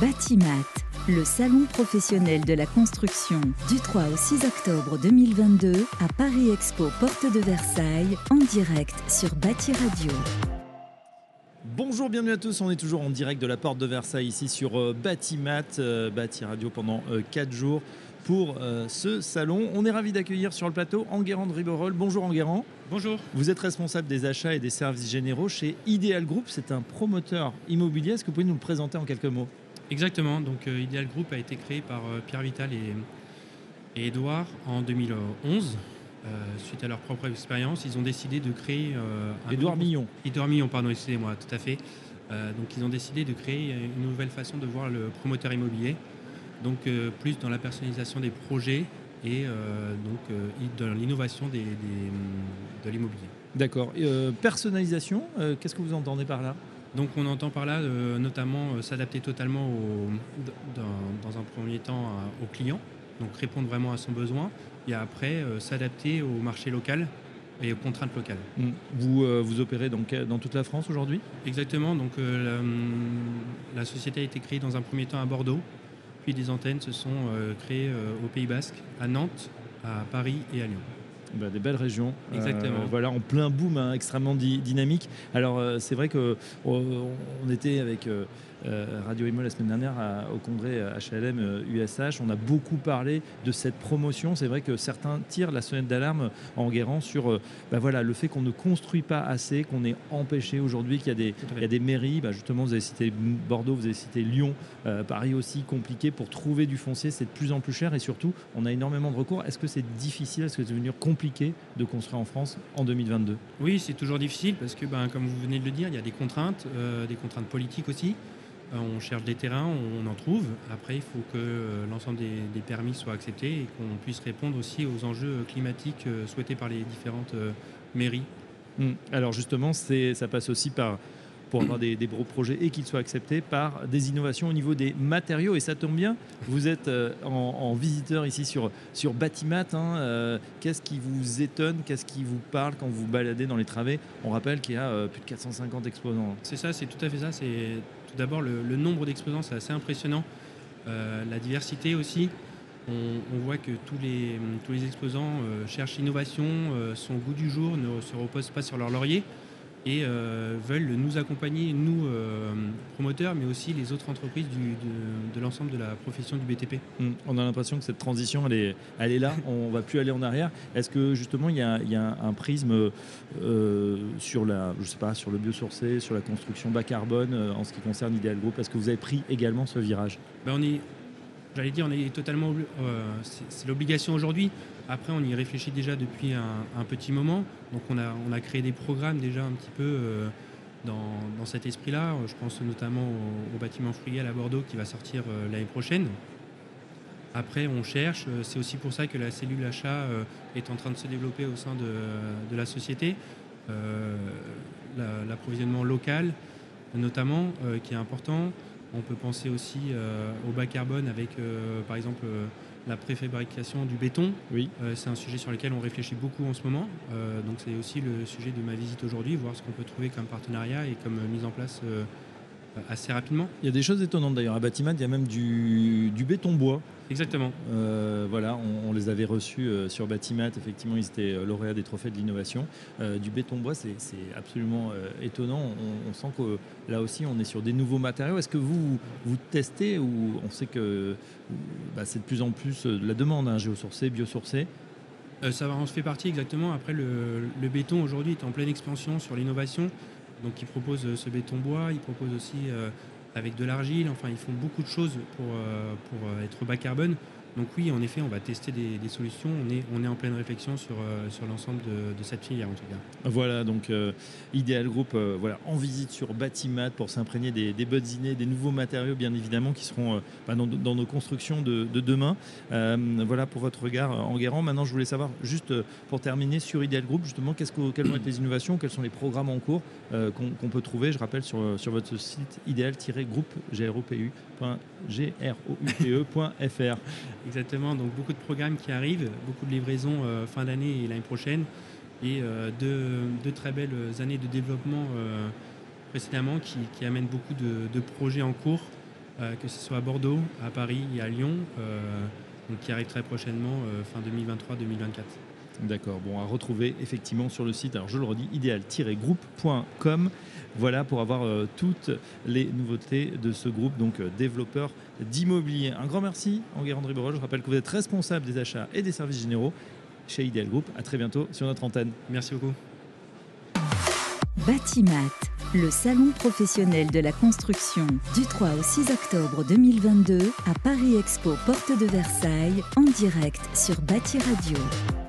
Batimat, le salon professionnel de la construction du 3 au 6 octobre 2022 à Paris Expo Porte de Versailles en direct sur Bati Radio. Bonjour, bienvenue à tous. On est toujours en direct de la porte de Versailles ici sur euh, Batimat, euh, Bati Radio pendant 4 euh, jours pour ce salon. On est ravi d'accueillir sur le plateau Enguerrand de Riberol. Bonjour Enguerrand. Bonjour. Vous êtes responsable des achats et des services généraux chez Ideal Group. C'est un promoteur immobilier. Est-ce que vous pouvez nous le présenter en quelques mots? Exactement. Donc Ideal Group a été créé par Pierre Vital et, et Edouard en 2011. Euh, suite à leur propre expérience, ils ont décidé de créer. Euh, Édouard Millon. Édouard Millon, pardon, excusez-moi, tout à fait. Euh, donc ils ont décidé de créer une nouvelle façon de voir le promoteur immobilier, donc plus dans la personnalisation des projets et donc dans l'innovation des, de l'immobilier. D'accord. personnalisation, qu'est-ce que vous entendez par là? Donc on entend par là notamment s'adapter totalement dans, un premier temps aux clients, donc répondre vraiment à son besoin, et après euh, s'adapter au marché local et aux contraintes locales. Mm. Vous, euh, vous opérez donc dans toute la France aujourd'hui? Exactement. Donc, euh, la, société a été créée dans un premier temps à Bordeaux, puis des antennes se sont créées au Pays Basque, à Nantes, à Paris et à Lyon. Bah, des belles régions. Exactement. voilà, en plein boom, hein, extrêmement dynamique. Alors, c'est vrai qu'on on était avec euh, Radio Imo la semaine dernière au congrès HLM USH. Euh, On a beaucoup parlé de cette promotion. C'est vrai que certains tirent la sonnette d'alarme en guérant sur euh, bah voilà, le fait qu'on ne construit pas assez, qu'on est empêché aujourd'hui, qu'il y, a des mairies. Bah justement, vous avez cité Bordeaux, vous avez cité Lyon, Paris aussi, compliqué pour trouver du foncier. C'est de plus en plus cher et surtout, on a énormément de recours. Est-ce que c'est difficile, est-ce que c'est devenu compliqué de construire en France en 2022 Oui, c'est toujours difficile parce que, ben, comme vous venez de le dire, il y a des contraintes, des contraintes politiques aussi. Euh, on cherche des terrains, on en trouve. Après, il faut que euh, l'ensemble des, permis soient acceptés et qu'on puisse répondre aussi aux enjeux climatiques euh, souhaités par les différentes mairies. Hum. Alors justement, ça passe aussi par pour avoir des, gros projets et qu'ils soient acceptés par des innovations au niveau des matériaux. Et ça tombe bien, vous êtes en, visiteur ici sur, sur Batimat. Hein. qu'est-ce qui vous étonne, qu'est-ce qui vous parle quand vous baladez dans les travées? On rappelle qu'il y a plus de 450 exposants. C'est ça, c'est tout à fait ça. C'est tout d'abord, le, nombre d'exposants, c'est assez impressionnant. Euh, la diversité aussi. On, voit que tous les, tous les exposants euh, cherchent l'innovation, euh, sont au goût du jour, ne se reposent pas sur leur laurier et euh, veulent nous accompagner, nous, euh, promoteurs, mais aussi les autres entreprises de, l'ensemble de la profession du BTP. Hum, on a l'impression que cette transition, elle est, elle est là, on ne va plus aller en arrière. Est-ce que justement, il y a, un prisme euh, sur, la, je sais pas, sur le biosourcé, sur la construction bas carbone en ce qui concerne Ideal Group? Est-ce que vous avez pris également ce virage? Ben on est, J'allais dire, on est totalement. c'est l'obligation aujourd'hui. Après, on y réfléchit déjà depuis un, petit moment. Donc, on a, on a créé des programmes déjà un petit peu euh, dans, cet esprit-là. Je pense notamment au, bâtiment Frugal à Bordeaux qui va sortir euh, l'année prochaine. Après, on cherche. Euh, c'est aussi pour ça que la cellule achat est en train de se développer au sein de, la société. L'approvisionnement local, notamment, qui est important. On peut penser aussi au bas carbone avec, par exemple, la préfabrication du béton. Oui. Euh, c'est un sujet sur lequel on réfléchit beaucoup en ce moment. Euh, donc c'est aussi le sujet de ma visite aujourd'hui, voir ce qu'on peut trouver comme partenariat et comme mise en place euh, assez rapidement. Il y a des choses étonnantes d'ailleurs. À Batimat, il y a même du, béton bois. Exactement. voilà, on, les avait reçus sur Batimat. Effectivement, ils étaient lauréats des trophées de l'innovation. du béton bois, c'est absolument étonnant. On, sent que là aussi, on est sur des nouveaux matériaux. Est-ce que vous, vous testez ou on sait que bah, c'est de plus en plus de la demande, hein, géosourcé, biosourcé? Ça en fait partie exactement. Après, le, le béton aujourd'hui est en pleine expansion sur l'innovation. Donc ils proposent euh, ce béton bois, ils proposent aussi euh, avec de l'argile, enfin ils font beaucoup de choses pour, euh, pour être bas carbone. Donc oui, en effet, on va tester des, solutions. On est, on est en pleine réflexion sur, euh, sur l'ensemble de, cette filière en tout cas. Voilà, donc euh, Ideal Group euh, voilà, en visite sur Batimat pour s'imprégner des, bonnes idées, des nouveaux matériaux bien évidemment qui seront bah, dans, nos constructions de, demain. voilà pour votre regard en guérant. Maintenant, je voulais savoir, juste pour terminer, sur Ideal Group, justement, qu'est-ce que, quelles vont être les innovations, quels sont les programmes en cours qu'on, peut trouver, je rappelle, sur, sur votre site idéal-groupe, groupe.fr. Exactement, donc beaucoup de programmes qui arrivent, beaucoup de livraisons euh, fin d'année et l'année prochaine, et euh, deux, très belles années de développement euh, précédemment qui, amènent beaucoup de, projets en cours que ce soit à Bordeaux, à Paris et à Lyon, donc qui arrive très prochainement fin 2023-2024. D'accord, bon, à retrouver effectivement sur le site, alors je le redis, idéal-groupe.com. Voilà pour avoir euh, toutes les nouveautés de ce groupe, donc euh, développeur d'immobilier. Un grand merci, Enguerrand Borol. Je rappelle que vous êtes responsable des achats et des services généraux chez Ideal Group. À très bientôt sur notre antenne. Merci beaucoup. Batimat, le salon professionnel de la construction, du 3 au 6 octobre 2022 à Paris Expo, porte de Versailles, en direct sur Bâti Radio.